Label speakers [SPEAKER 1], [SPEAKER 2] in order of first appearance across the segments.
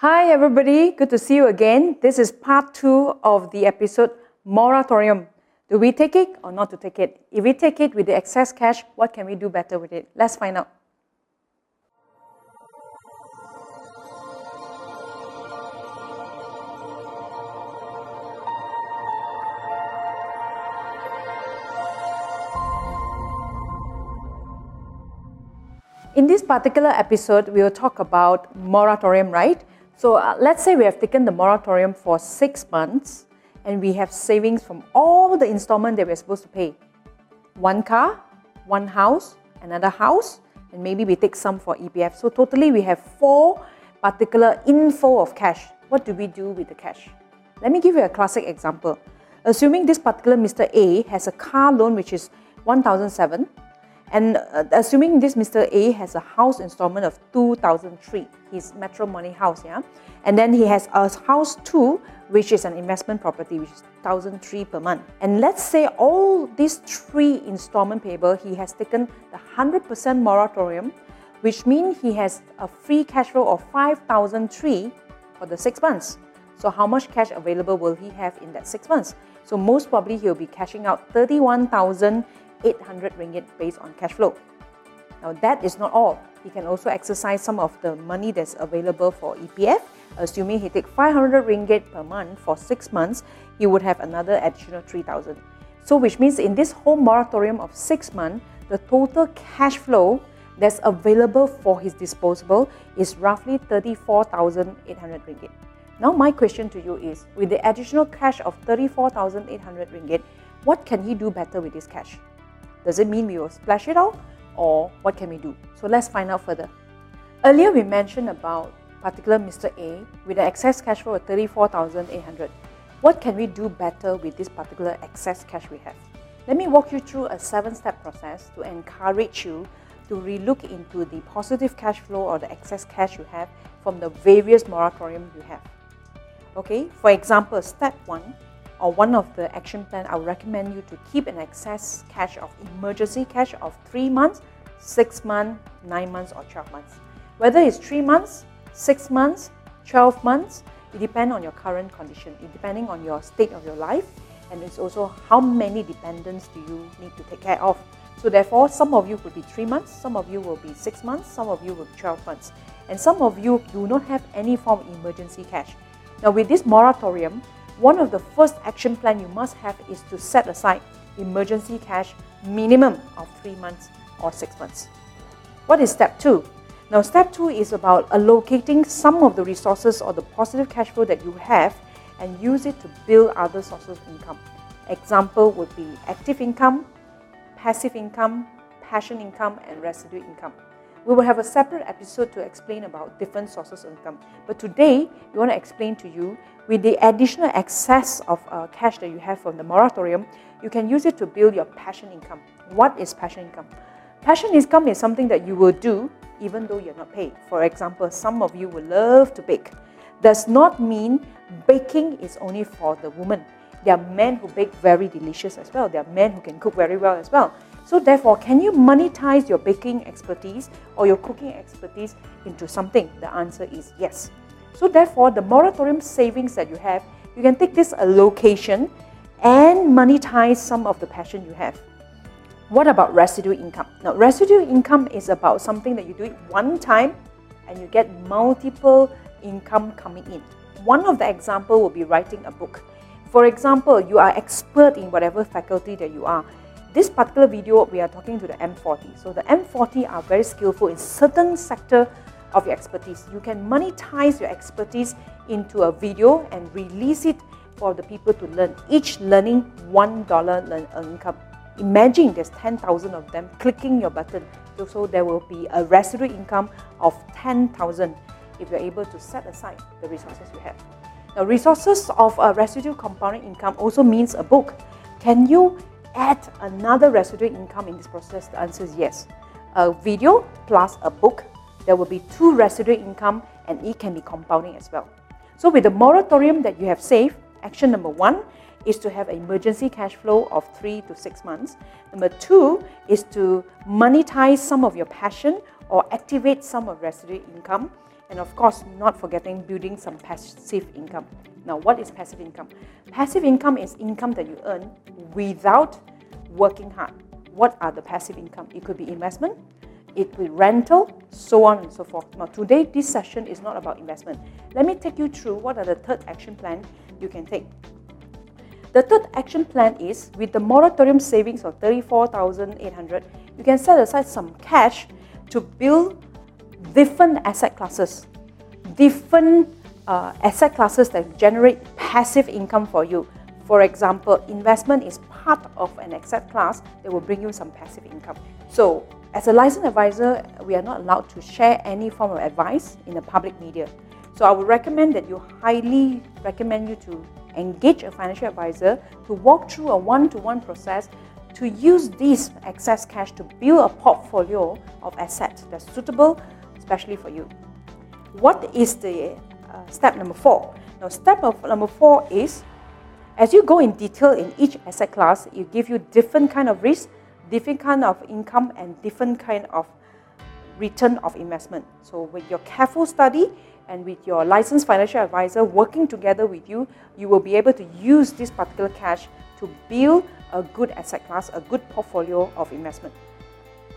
[SPEAKER 1] Hi, everybody. Good to see you again. This is part two of the episode Moratorium. Do we take it or not to take it? If we take it with the excess cash, what can we do better with it? Let's find out. In this particular episode, we will talk about moratorium, right? So uh, let's say we have taken the moratorium for six months and we have savings from all the installment that we're supposed to pay. One car, one house, another house, and maybe we take some for EPF. So totally we have four particular inflow of cash. What do we do with the cash? Let me give you a classic example. Assuming this particular Mr. A has a car loan which is 1007 and uh, assuming this Mr. A has a house installment of 2003, his Metro Money house, yeah, and then he has a house two, which is an investment property, which is 1003 per month. And let's say all these three installment payable, he has taken the 100% moratorium, which means he has a free cash flow of 5003 for the six months. So how much cash available will he have in that six months? So most probably he'll be cashing out 31,000 800 ringgit based on cash flow. Now that is not all. He can also exercise some of the money that's available for EPF. Assuming he take 500 ringgit per month for 6 months, he would have another additional 3000. So which means in this whole moratorium of 6 months, the total cash flow that's available for his disposable is roughly 34,800 ringgit. Now my question to you is, with the additional cash of 34,800 ringgit, what can he do better with this cash? Does it mean we will splash it out or what can we do? So let's find out further. Earlier we mentioned about particular Mr. A with an excess cash flow of 34,800. What can we do better with this particular excess cash we have? Let me walk you through a seven-step process to encourage you to relook into the positive cash flow or the excess cash you have from the various moratorium you have. Okay, for example, step one, or one of the action plan, I would recommend you to keep an excess cash of emergency cash of three months, six months, nine months, or 12 months. Whether it's three months, six months, 12 months, it depends on your current condition, it depending on your state of your life, and it's also how many dependents do you need to take care of. So therefore, some of you will be three months, some of you will be six months, some of you will be 12 months, and some of you do not have any form of emergency cash. Now with this moratorium, one of the first action plan you must have is to set aside emergency cash minimum of three months or six months. What is step two? Now, step two is about allocating some of the resources or the positive cash flow that you have and use it to build other sources of income. Example would be active income, passive income, passion income, and residue income. We will have a separate episode to explain about different sources of income. But today, we want to explain to you with the additional excess of uh, cash that you have from the moratorium, you can use it to build your passion income. What is passion income? Passion income is something that you will do even though you're not paid. For example, some of you will love to bake. Does not mean baking is only for the woman. There are men who bake very delicious as well. There are men who can cook very well as well. So therefore, can you monetize your baking expertise or your cooking expertise into something? The answer is yes. So therefore, the moratorium savings that you have, you can take this allocation and monetize some of the passion you have. What about residual income? Now, residual income is about something that you do it one time and you get multiple income coming in. One of the example will be writing a book. For example, you are expert in whatever faculty that you are. This particular video, we are talking to the M40. So the M40 are very skillful in certain sector of your expertise. You can monetize your expertise into a video and release it for the people to learn. Each learning $1 learn income. Imagine there's 10,000 of them clicking your button. So there will be a residual income of 10,000 if you're able to set aside the resources you have. Now, resources of a residual compounding income also means a book. Can you add another residual income in this process? The answer is yes. A video plus a book, there will be two residual income and it can be compounding as well. So with the moratorium that you have saved, action number one is to have an emergency cash flow of three to six months. Number two is to monetize some of your passion or activate some of residual income. And of course, not forgetting building some passive income. Now, what is passive income? Passive income is income that you earn without working hard. What are the passive income? It could be investment, it could be rental, so on and so forth. Now, today, this session is not about investment. Let me take you through what are the third action plan you can take. The third action plan is with the moratorium savings of 34,800, you can set aside some cash to build different asset classes, different uh, asset classes that generate passive income for you. For example, investment is part of an asset class that will bring you some passive income. So, as a licensed advisor, we are not allowed to share any form of advice in the public media. So, I would recommend that you highly recommend you to engage a financial advisor to walk through a one to one process to use this excess cash to build a portfolio of assets that's suitable, especially for you. What is the uh, step number four? Now, step number four is as you go in detail in each asset class, you give you different kind of risk, different kind of income, and different kind of return of investment. So, with your careful study, and with your licensed financial advisor working together with you, you will be able to use this particular cash to build a good asset class, a good portfolio of investment.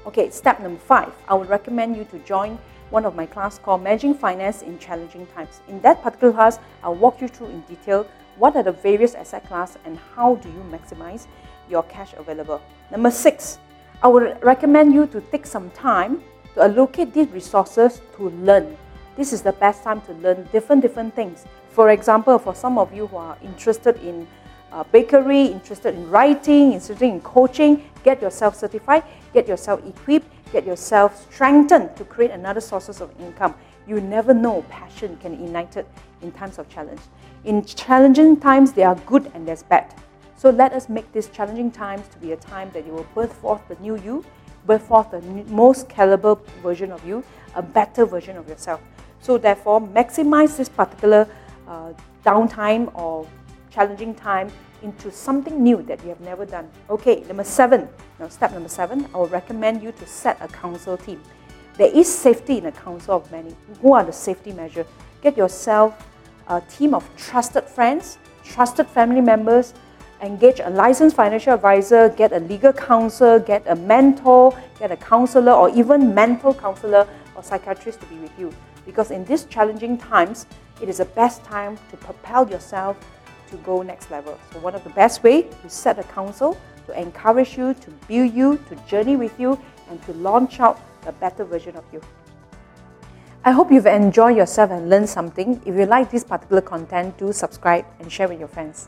[SPEAKER 1] Okay, step number five, I would recommend you to join one of my class called Managing Finance in Challenging Times. In that particular class, I'll walk you through in detail what are the various asset class and how do you maximize your cash available. Number six, I would recommend you to take some time to allocate these resources to learn this is the best time to learn different different things. For example, for some of you who are interested in uh, bakery, interested in writing, interested in coaching, get yourself certified, get yourself equipped, get yourself strengthened to create another sources of income. You never know passion can ignite it in times of challenge. In challenging times, there are good and there's bad. So let us make these challenging times to be a time that you will birth forth the new you, birth forth the most caliber version of you, a better version of yourself. So therefore, maximize this particular uh, downtime or challenging time into something new that you have never done. Okay, number seven. Now, step number seven, I will recommend you to set a council team. There is safety in a council of many. Who are the safety measures? Get yourself a team of trusted friends, trusted family members, engage a licensed financial advisor, get a legal counsel, get a mentor, get a counselor, or even mental counselor or psychiatrist to be with you because in these challenging times, it is the best time to propel yourself to go next level. So one of the best way to set a council to encourage you, to build you, to journey with you, and to launch out a better version of you. I hope you've enjoyed yourself and learned something. If you like this particular content, do subscribe and share with your friends.